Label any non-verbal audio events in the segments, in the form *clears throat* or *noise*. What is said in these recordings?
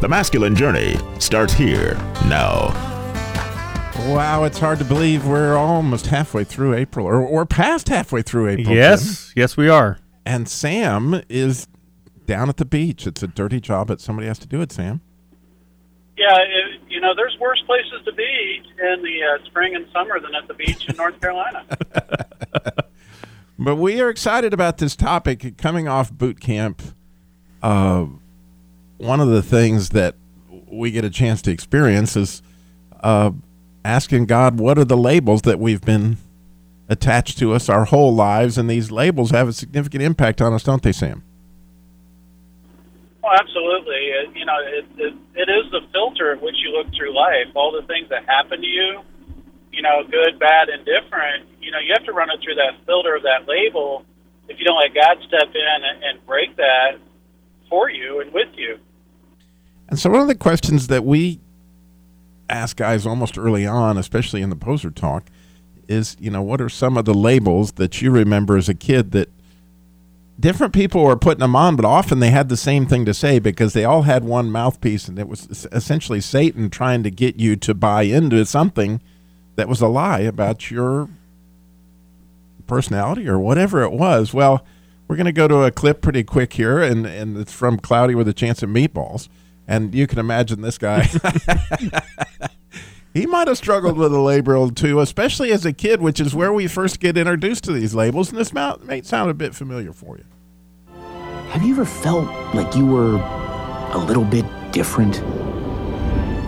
The masculine journey starts here now. Wow, it's hard to believe we're almost halfway through April, or, or past halfway through April. Jim. Yes, yes, we are. And Sam is down at the beach. It's a dirty job, but somebody has to do it, Sam. Yeah, it, you know, there's worse places to be in the uh, spring and summer than at the beach in North Carolina. *laughs* But we are excited about this topic coming off boot camp. Uh, one of the things that we get a chance to experience is uh, asking God, what are the labels that we've been attached to us our whole lives? And these labels have a significant impact on us, don't they, Sam? Oh, absolutely. It, you know, it, it, it is the filter at which you look through life. All the things that happen to you, you know, good, bad, and different, you know, you have to run it through that filter of that label if you don't let God step in and, and break that for you and with you. And so, one of the questions that we ask guys almost early on, especially in the poser talk, is you know, what are some of the labels that you remember as a kid that different people were putting them on, but often they had the same thing to say because they all had one mouthpiece, and it was essentially Satan trying to get you to buy into something that was a lie about your personality or whatever it was. Well, we're going to go to a clip pretty quick here, and, and it's from Cloudy with a Chance of Meatballs. And you can imagine this guy. *laughs* he might have struggled with a label too, especially as a kid, which is where we first get introduced to these labels. And this may sound a bit familiar for you. Have you ever felt like you were a little bit different?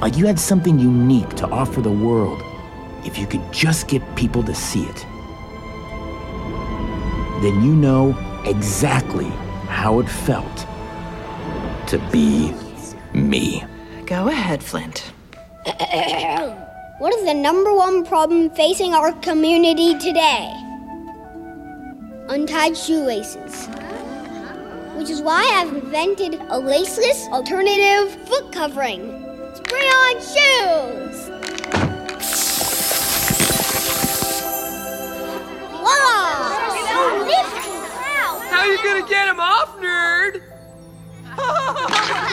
Like you had something unique to offer the world if you could just get people to see it? Then you know exactly how it felt to be me. Go ahead, Flint. What is the number one problem facing our community today? Untied shoelaces. Which is why I've invented a laceless alternative foot covering. Spray on shoes! Voila! Nifty! Wow! How you gonna get him off, nerd? *laughs*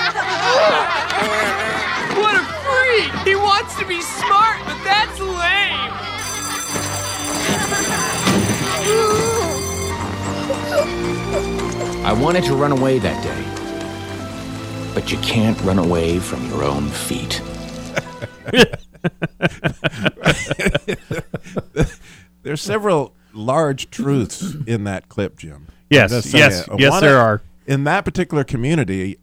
what a freak! He wants to be smart, but that's lame. I wanted to run away that day. But you can't run away from your own feet. *laughs* There's several large truths in that clip, Jim. Yes, I'm yes, yes, there are. In that particular community,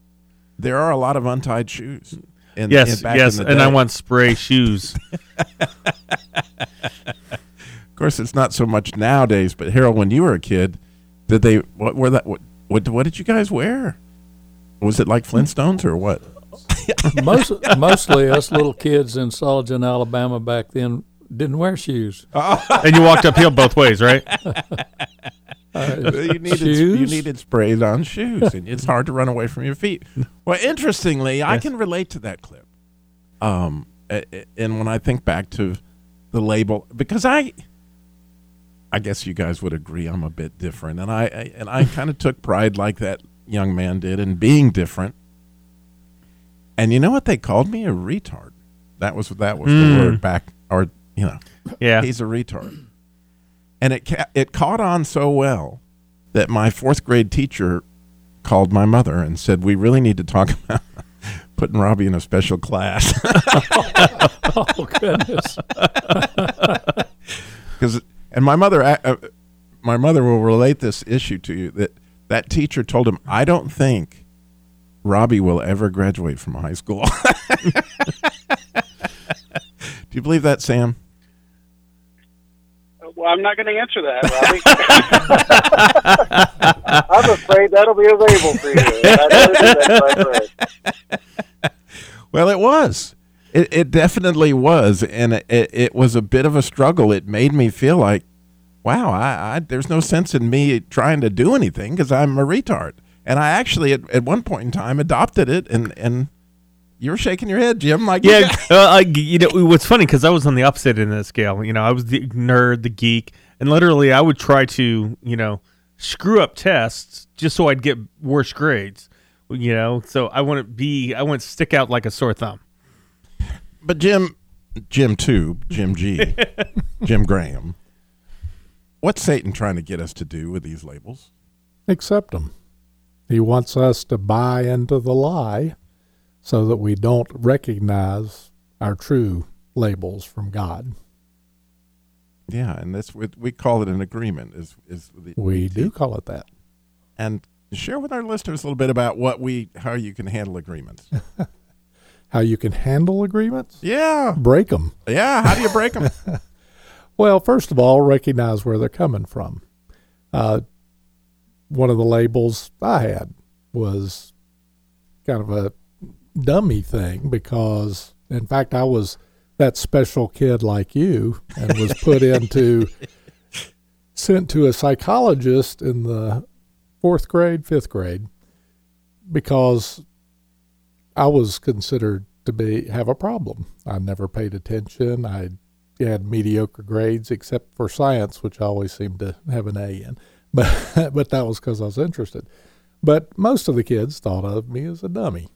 there are a lot of untied shoes. In, Yes, in- back yes, in the and I want spray shoes. *laughs* Of course, it's not so much nowadays. But Harold, when you were a kid, did they what were that? What, what what did you guys wear? Was it like Flintstones or what? *laughs* Most, mostly us little kids in Sulligent, Alabama back then didn't wear shoes. Oh. and you walked uphill both ways, right? *laughs* you needed you Shoes? needed sprays on shoes, and it's *laughs* hard to run away from your feet. Well, interestingly, I can relate to that clip. Um, a- a- and when I think back to the label, because I, I guess you guys would agree I'm a bit different, and I, I and I kind of took pride like that young man did in being different. And you know what they called me? A retard. That was that was the Mm. word back, or you know, Yeah. he's a retard. And it ca- it caught on so well that my fourth grade teacher called my mother and said, "We really need to talk *laughs* about putting Robbie in a special class." *laughs* Oh goodness! *laughs* Because and my mother, uh, my mother will relate this issue to you that that teacher told him, "I don't think Robbie will ever graduate from high school." Do you believe that, Sam? Well, I'm not going to answer that, *laughs* Robbie. *laughs* I'm afraid that'll be a label for you. I never did that. Well, it was. It, it definitely was, and it, it, it was a bit of a struggle. It made me feel like, wow, I, I there's no sense in me trying to do anything because I'm a retard. And I actually, at, at one point in time, adopted it, and and you were shaking your head, Jim. Like, Yeah, *laughs* uh, I, you know, what's funny because I was on the opposite end of the scale. You know, I was the nerd, the geek, and literally I would try to, you know, screw up tests just so I'd get worse grades. You know, so I wouldn't be, I wouldn't stick out like a sore thumb. But Jim, Jim Tube, Jim G, *laughs* Jim Graham. What's Satan trying to get us to do with these labels? accept them. He wants us to buy into the lie so that we don't recognize our true labels from God. Yeah, and that's what we call it an agreement. Is is the, We do call it that. and share with our listeners a little bit about what we how you can handle agreements. *laughs* How you can handle agreements? yeah, Break them. yeah. How do you break them? *laughs* Well, first of all, recognize where they're coming from. Uh, one of the labels I had was kind of a dummy thing because, in fact, I was that special kid like you and was put *laughs* into, sent to a psychologist in the fourth grade, fifth grade, because I was considered to be have a problem. I never paid attention. I had mediocre grades except for science, which I always seemed to have an A in. But *laughs* but that was because I was interested. But most of the kids thought of me as a dummy,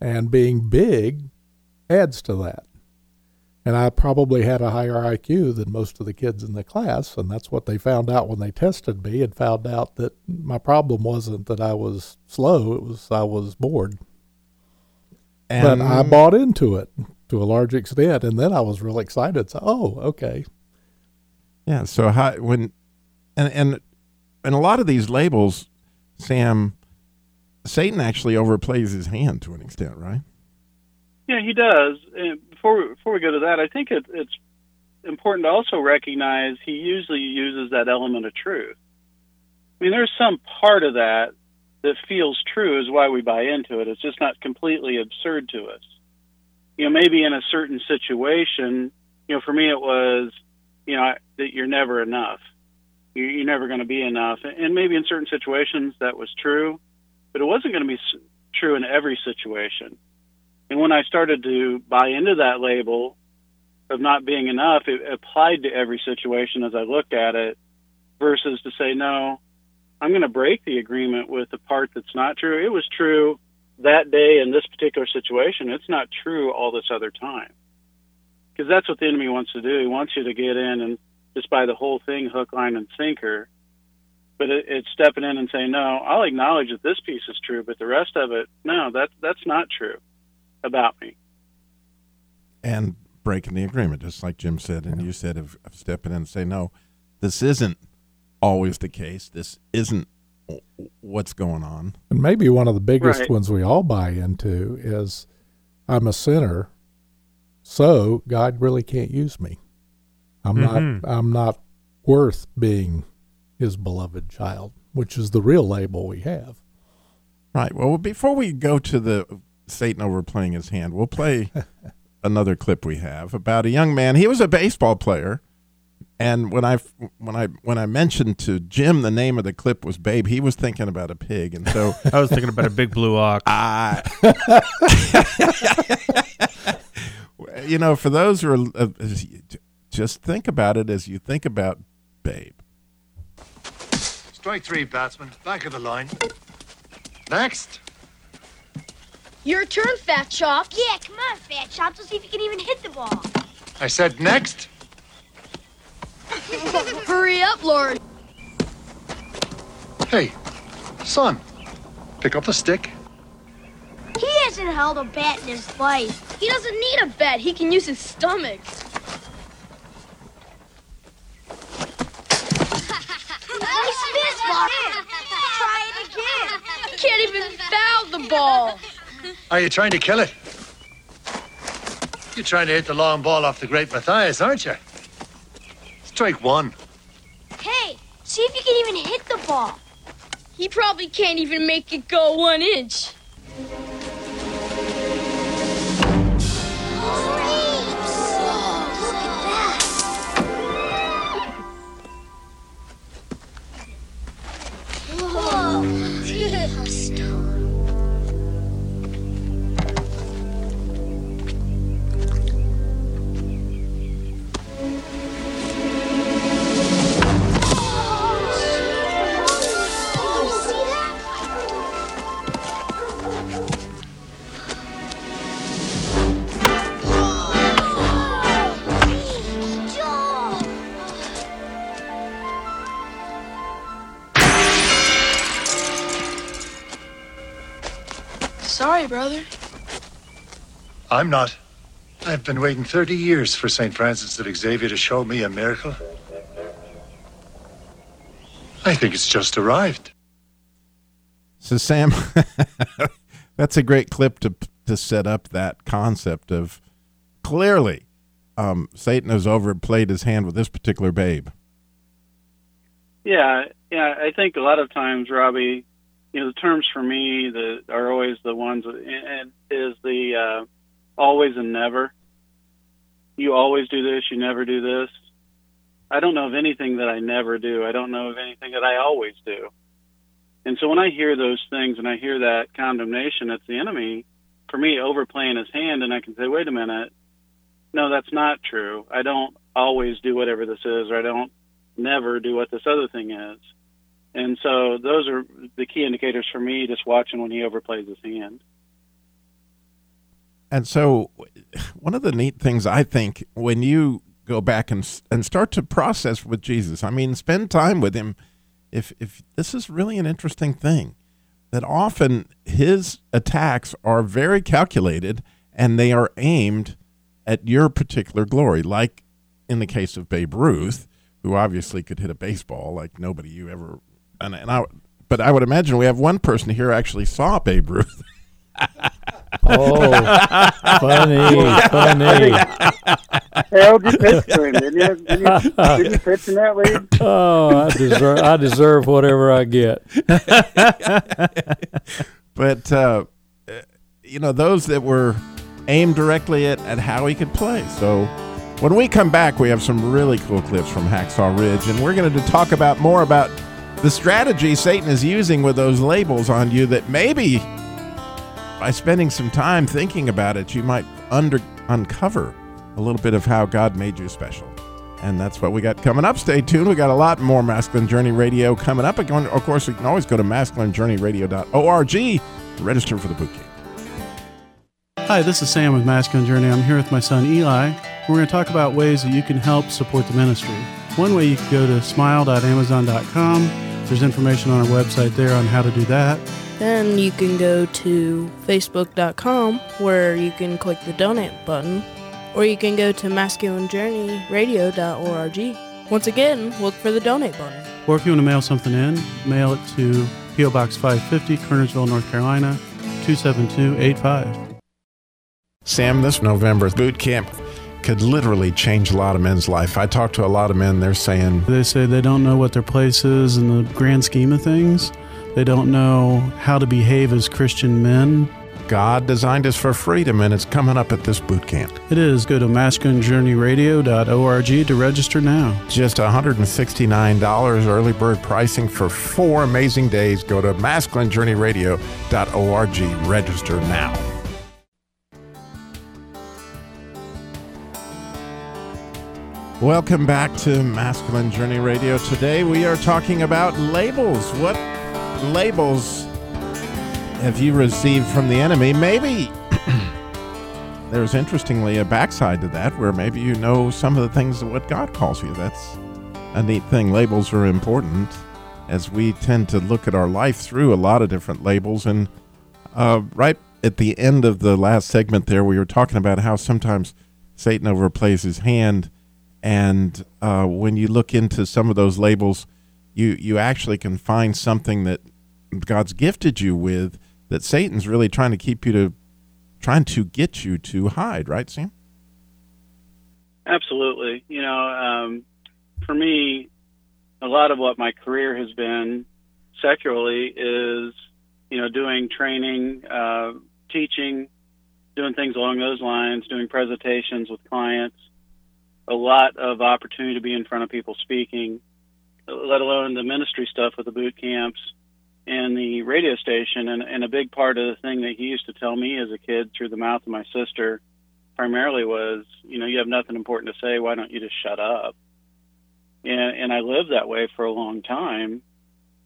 and being big adds to that. And I probably had a higher IQ than most of the kids in the class, and that's what they found out when they tested me and found out that my problem wasn't that I was slow; it was I was bored. And but I bought into it to a large extent, and then I was real excited. So, oh, okay, Yeah. So how when and and and a lot of these labels, Sam, Satan actually overplays his hand to an extent, right? Yeah, he does. And before we, before we go to that, I think it, it's important to also recognize he usually uses that element of truth. I mean, there's some part of that that feels true is why we buy into it. It's just not completely absurd to us. You know, maybe in a certain situation, you know, for me it was, you know, I- that you're never enough. You're, you're never going to be enough. And maybe in certain situations that was true, but it wasn't going to be true in every situation. And when I started to buy into that label of not being enough, it applied to every situation as I looked at it versus to say, no, I'm going to break the agreement with the part that's not true. It was true that day in this particular situation. It's not true all this other time. Because that's what the enemy wants to do. He wants you to get in and just buy the whole thing hook, line, and sinker. But it, it's stepping in and saying, no, I'll acknowledge that this piece is true, but the rest of it, no, that, that's not true about me. And breaking the agreement, just like Jim said, and you said of, of stepping in and say, no, this isn't always the case. This isn't what's going on. and maybe one of the biggest Right. ones we all buy into is I'm a sinner, so God really can't use me. I'm Mhm. not. I'm not worth being His beloved child, which is the real label we have. Right. Well, before we go to the Satan overplaying his hand, we'll play *laughs* another clip we have about a young man. He was a baseball player, and when I when I when I mentioned to Jim the name of the clip was Babe, he was thinking about a pig, and so *laughs* I was thinking about a big blue ox. I. *laughs* you know, for those who are, uh, just think about it as you think about Babe. Strike three, batsman. Back of the line. Next. Your turn, Fat Chops. Yeah, come on, Fat Chops. Let's see if you can even hit the ball. I said next. *laughs* Hurry up, Lord. Hey, son. Pick up the stick. He hasn't held a bat in his life. He doesn't need a bat. He can use his stomach. nice fist, Bob. Try it again. He can't even foul the ball. Are you trying to kill it? You're trying to hit the long ball off the great Matthias, aren't you? Strike one. Hey, see if you can even hit the ball. He probably can't even make it go one inch. Stop. I'm not. I've been waiting 30 years for St. Francis of Xavier to show me a miracle. I think it's just arrived. So, Sam, *laughs* that's a great clip to to set up that concept of clearly um, Satan has overplayed his hand with this particular babe. Yeah, yeah. I think a lot of times, Robbie, you know, the terms for me that are always the ones, and is the uh, always and never. You always do this. You never do this. I don't know of anything that I never do. I don't know of anything that I always do. And so when I hear those things and I hear that condemnation, it's the enemy, for me, overplaying his hand, and I can say, wait a minute, no, that's not true. I don't always do whatever this is, or I don't never do what this other thing is. And so those are the key indicators for me, just watching when he overplays his hand. And so, one of the neat things I think when you go back and and start to process with Jesus, I mean, spend time with him. If if this is really an interesting thing, that often his attacks are very calculated and they are aimed at your particular glory, like in the case of Babe Ruth, who obviously could hit a baseball like nobody you ever. And, and I, but I would imagine we have one person here actually saw Babe Ruth. *laughs* Oh, funny, funny. Harold, you pitched to him, didn't you? Didn't you, didn't you pitch in that league? Oh, I deserve I deserve whatever I get. but uh, you know, those that were aimed directly at, at how he could play. So when we come back, we have some really cool clips from Hacksaw Ridge, and we're going to talk about more about the strategy Satan is using with those labels on you that maybe by spending some time thinking about it, you might under uncover a little bit of how God made you special. And that's what we got coming up. Stay tuned. We got a lot more Masculine Journey Radio coming up. Again, of course, you can always go to masculinejourneyradio.org to register for the boot camp. Hi, this is Sam with Masculine Journey. I'm here with my son Eli. We're going to talk about ways that you can help support the ministry. One way you can go to smile.amazon.com. There's information on our website there on how to do that. Then you can go to facebook.com where you can click the donate button, or you can go to masculinejourneyradio.org. Once again, look for the donate button. Or if you want to mail something in, mail it to P.O. Box 550, Kernersville, North Carolina, 27285. Sam, this November boot camp could literally change a lot of men's life. I talk to a lot of men, they're saying They say they don't know what their place is in the grand scheme of things. They don't know how to behave as Christian men. God designed us for freedom, and it's coming up at this boot camp. It is. Go to masculinejourneyradio.org to register now. Just $169 early bird pricing for four amazing days. Go to masculinejourneyradio.org. Register now. Welcome back to Masculine Journey Radio. Today we are talking about labels. What labels have you received from the enemy? Maybe *clears throat* there's interestingly a backside to that where maybe you know some of the things of what God calls you. That's a neat thing. Labels are important as we tend to look at our life through a lot of different labels. And uh, right at the end of the last segment there, we were talking about how sometimes Satan overplays his hand and uh, when you look into some of those labels, you you actually can find something that God's gifted you with that Satan's really trying to keep you to trying to get you to hide, right, Sam? Absolutely. You know, um, for me, a lot of what my career has been secularly is, you know, doing training, uh, teaching, doing things along those lines, doing presentations with clients a lot of opportunity to be in front of people speaking, let alone the ministry stuff with the boot camps and the radio station. And, and a big part of the thing that he used to tell me as a kid through the mouth of my sister primarily was, you know, you have nothing important to say. Why don't you just shut up? And, and I lived that way for a long time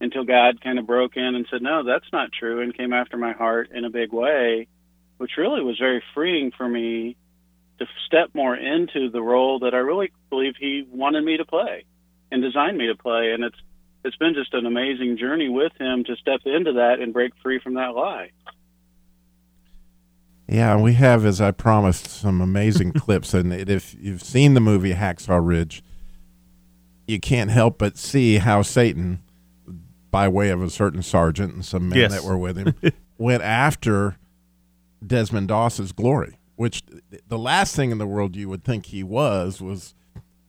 until God kind of broke in and said, no, that's not true, and came after my heart in a big way, which really was very freeing for me to step more into the role that I really believe he wanted me to play and designed me to play. And it's it's been just an amazing journey with him to step into that and break free from that lie. Yeah, we have, as I promised, some amazing *laughs* clips. And if you've seen the movie Hacksaw Ridge, you can't help but see how Satan, by way of a certain sergeant and some men Yes. that were with him, *laughs* went after Desmond Doss's glory, which the last thing in the world you would think he was was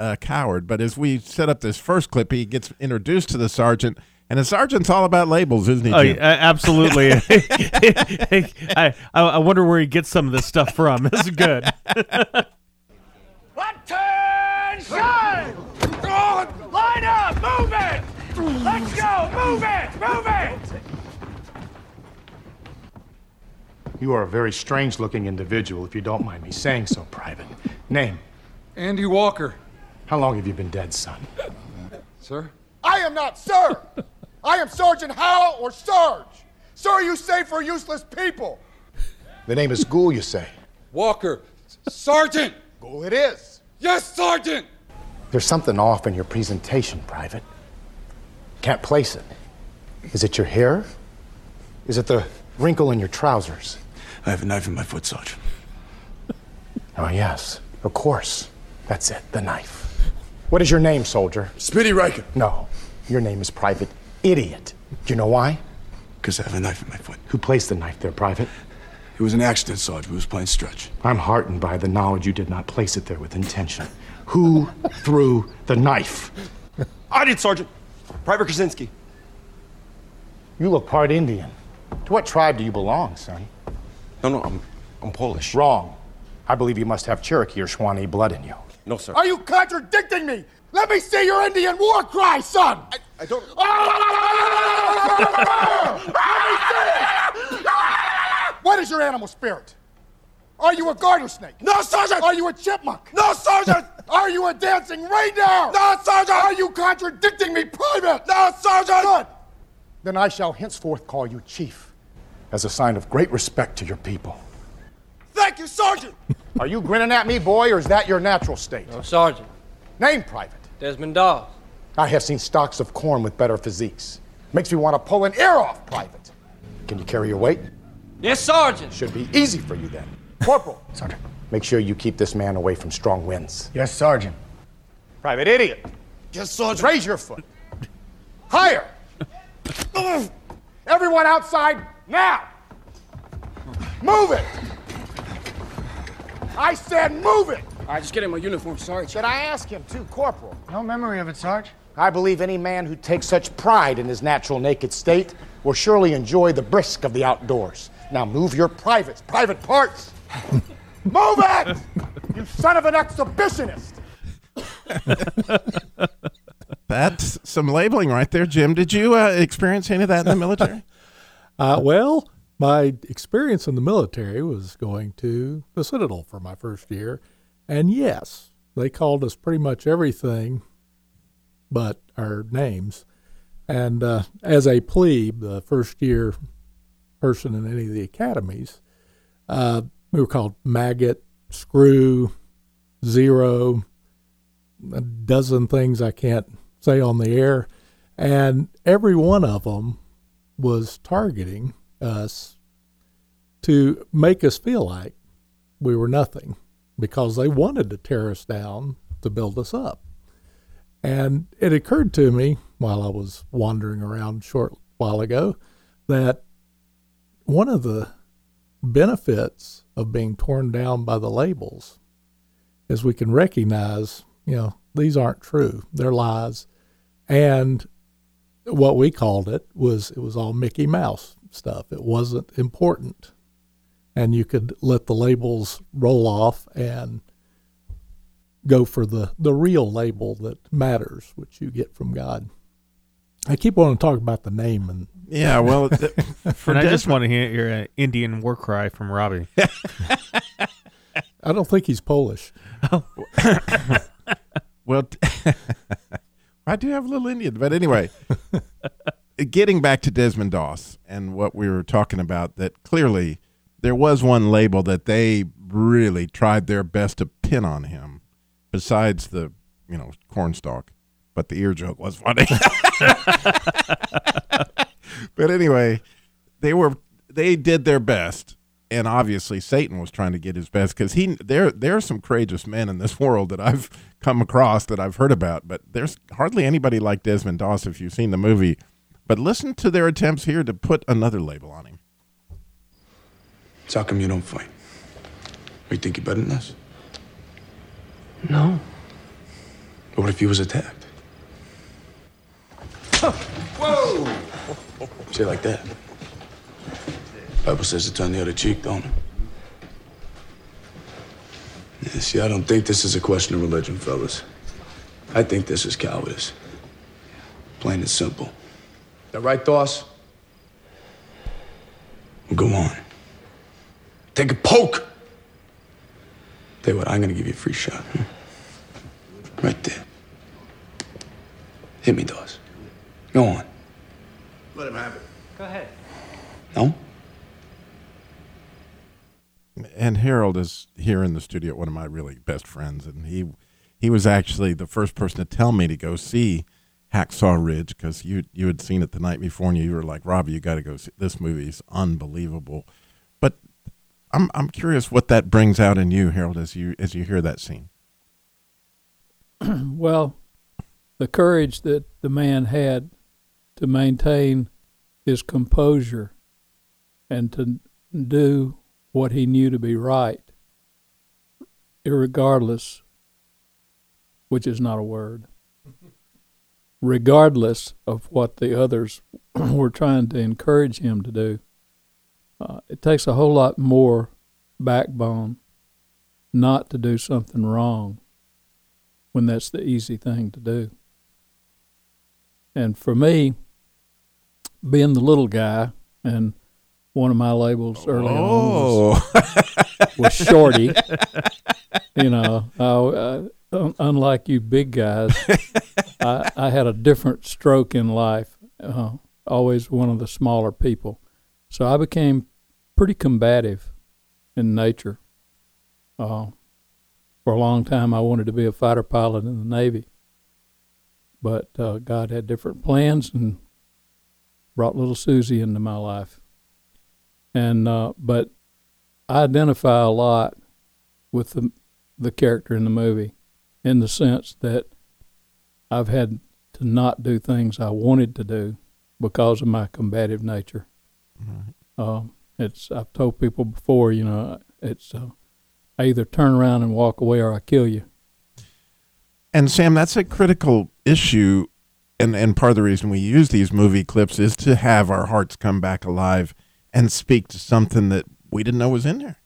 a coward. But as we set up this first clip, he gets introduced to the sergeant, and the sergeant's all about labels, isn't he? Oh, yeah, absolutely. *laughs* I, I I wonder where he gets some of this stuff from. *laughs* It's good. *laughs* Attention! Line up! Move it! Let's go! Move it! Move it! You are a very strange looking individual, if you don't mind me saying so, Private. Name? Andy Walker. How long have you been dead, son? Sir? I am not Sir! I am Sergeant Howell or Sarge! Sir, you say for useless people! The name is Ghoul, you say? Walker! Sergeant! Ghoul it is! Yes, Sergeant! There's something off in your presentation, Private. Can't place it. Is it your hair? Is it the wrinkle in your trousers? I have a knife in my foot, Sergeant. Oh, yes. Of course. That's it, the knife. What is your name, soldier? Smitty Ryker. No. Your name is Private Idiot. Do you know why? Because I have a knife in my foot. Who placed the knife there, Private? It was an accident, Sarge. We was playing stretch. I'm heartened by the knowledge you did not place it there with intention. Who threw the knife? I did, Sergeant. Private Krasinski. You look part Indian. To what tribe do you belong, son? No, no, I'm, I'm Polish. Wrong. I believe you must have Cherokee or Shawnee blood in you. No, sir. Are you contradicting me? Let me see your Indian war cry, son! I, I don't. *laughs* What is your animal spirit? Are you a garter snake? No, Sergeant! Are you a chipmunk? No, Sergeant! Are you a dancing reindeer? No, Sergeant! Are you contradicting me, Private? No, Sergeant! Good. Then I shall henceforth call you Chief, as a sign of great respect to your people. Thank you, Sergeant! Are you grinning at me, boy, or is that your natural state? No, Sergeant. Name, Private. Desmond Doss. I have seen stocks of corn with better physiques. Makes me want to pull an ear off, Private. Can you carry your weight? Yes, Sergeant. Should be easy for you then. Corporal. Sergeant. Make sure you keep this man away from strong winds. Yes, Sergeant. Private idiot. Yes, Sergeant. Raise your foot. Higher! Everyone outside, now! Move it! I said move it! All right, just get in my uniform, Sergeant. Should I ask him too, Corporal? No memory of it, Sarge. I believe any man who takes such pride in his natural naked state will surely enjoy the brisk of the outdoors. Now move your privates, private parts. *laughs* Move it! You son of an exhibitionist! That's some labeling right there, Jim. Did you uh, experience any of that in the military? *laughs* Uh, well, my experience in the military was going to the Citadel for my first year. And yes, they called us pretty much everything but our names. And uh, as a plebe, the first year person in any of the academies, uh, we were called maggot, screw, zero, a dozen things I can't say on the air. And every one of them was targeting us to make us feel like we were nothing because they wanted to tear us down to build us up. And it occurred to me while I was wandering around a short while ago that one of the benefits of being torn down by the labels is we can recognize, you know, these aren't true. They're lies. And what we called it was it was all Mickey Mouse stuff. It wasn't important. And you could let the labels roll off and go for the, the real label that matters, which you get from God. I keep wanting to talk about the name and Yeah, well, th- *laughs* for and I just want to hear your uh, Indian war cry from Robbie. *laughs* I don't think he's Polish. *laughs* well, t- I do have a little Indian, but anyway, getting back to Desmond Doss and what we were talking about, that clearly there was one label that they really tried their best to pin on him, besides the you know cornstalk, but the ear joke was funny. *laughs* but anyway, they were they did their best and obviously Satan was trying to get his best because he there there are some courageous men in this world that I've come across that I've heard about, but there's hardly anybody like Desmond Doss if you've seen the movie. But listen to their attempts here to put another label on him. So how come you don't fight? Or you think you're better than us? No. But what if you was attacked? Whoa! Say like that. Bible says to turn the other cheek, don't it? Yeah, see, I don't think this is a question of religion, fellas. I think this is cowardice. Plain and simple. That right, Doss? Well, go on. Take a poke. Tell you what, I'm gonna give you a free shot. hmm? Right there. Hit me, Doss. Go on. Let him have it. Go ahead. No? and Harold is here in the studio, one of my really best friends, and he he was actually the first person to tell me to go see Hacksaw Ridge because you you had seen it the night before, and you were like, Robbie, you got to go see this movie is unbelievable. But I'm I'm curious what that brings out in you, Harold, as you as you hear that scene. *clears throat* well, the courage that the man had to maintain his composure and to do what he knew to be right, irregardless, which is not a word, regardless of what the others *clears throat* were trying to encourage him to do. Uh, it takes a whole lot more backbone not to do something wrong when that's the easy thing to do. And for me, being the little guy, and one of my labels early on was, *laughs* was Shorty. *laughs* you know, I, uh, unlike you big guys, I, I had a different stroke in life. Uh, always one of the smaller people, so I became pretty combative in nature. Uh, for a long time, I wanted to be a fighter pilot in the Navy, but uh, God had different plans and brought little Susie into my life. And uh, but I identify a lot with the the character in the movie, in the sense that I've had to not do things I wanted to do because of my combative nature. Uh, it's I've told people before, you know, it's uh, I either turn around and walk away or I kill you. And Sam, that's a critical issue, and and part of the reason we use these movie clips is to have our hearts come back alive and speak to something that we didn't know was in there.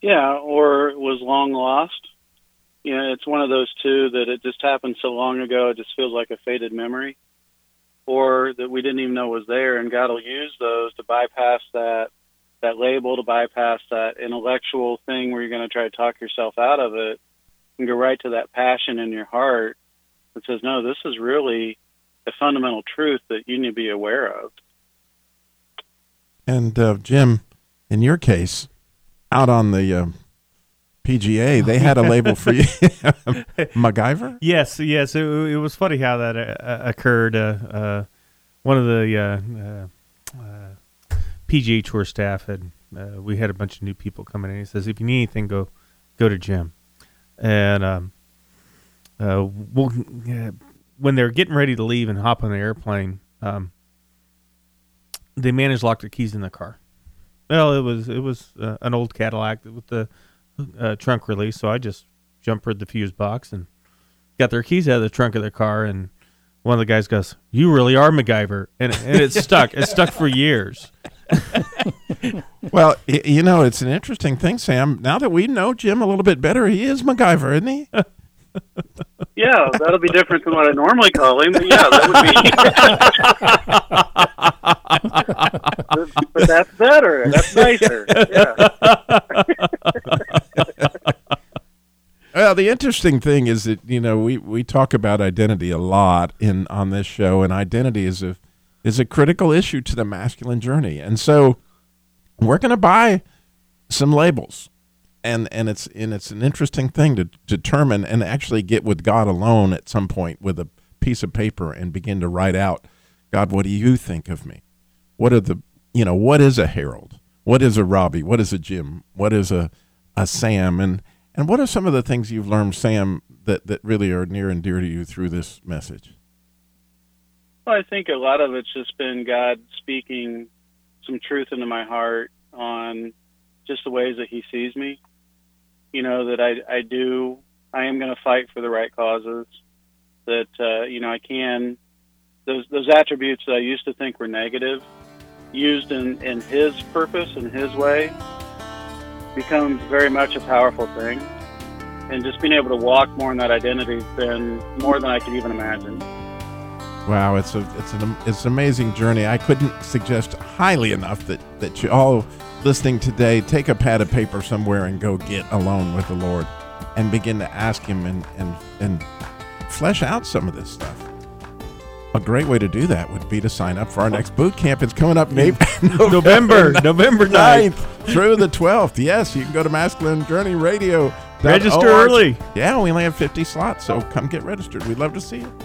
Yeah, or was long lost. You know, it's one of those two that it just happened so long ago, it just feels like a faded memory, or that we didn't even know was there, and God will use those to bypass that that label, to bypass that intellectual thing where you're going to try to talk yourself out of it, and go right to that passion in your heart that says, no, this is really a fundamental truth that you need to be aware of. And uh, Jim, in your case, out on the uh, PGA, *laughs* they had a label for you, *laughs* MacGyver. Yes, yes. It, it was funny how that uh, occurred. Uh, uh, one of the uh, uh, PGA Tour staff had uh, we had a bunch of new people coming in. He says, "If you need anything, go go to Jim." And um, uh, we'll, uh, when they're getting ready to leave and hop on the airplane, um, they managed to lock their keys in the car. Well, it was it was uh, an old Cadillac with the uh, trunk release, so I just jumpered the fuse box and got their keys out of the trunk of their car. And one of the guys goes, "You really are MacGyver," and and it stuck. It stuck for years. *laughs* well, you know, it's an interesting thing, Sam. Now that we know Jim a little bit better, he is MacGyver, isn't he? *laughs* Yeah, that'll be different than what I normally call him. But yeah, that would be. *laughs* but that's better. That's nicer. Yeah. Well, the interesting thing is that you know we, we talk about identity a lot in on this show, and identity is a is a critical issue to the masculine journey, and so we're going to buy some labels, and and it's and it's an interesting thing to determine and actually get with God alone at some point with a piece of paper and begin to write out, God, what do you think of me? What are the you know what is a Harold? what is a Robbie? What is a Jim? What is a a Sam? And and what are some of the things you've learned, Sam, that that really are near and dear to you through this message? Well, I think a lot of it's just been God speaking some truth into my heart on just the ways that He sees me. You know that I I do I am going to fight for the right causes. That uh, you know I can those those attributes that I used to think were negative, used in in His purpose and His way, becomes very much a powerful thing. And just being able to walk more in that identity has been more than I could even imagine. Wow, it's a it's an it's an amazing journey. I couldn't suggest highly enough that that you all listening today take a pad of paper somewhere and go get alone with the Lord and begin to ask Him and and and flesh out some of this stuff. A great way to do that would be to sign up for our next boot camp. It's coming up May- *laughs* *laughs* November, November 9th. 9th through the 12th. Yes, you can go to Masculine Journey Radio. Register early. Yeah, we only have 50 slots, so come get registered. We'd love to see you.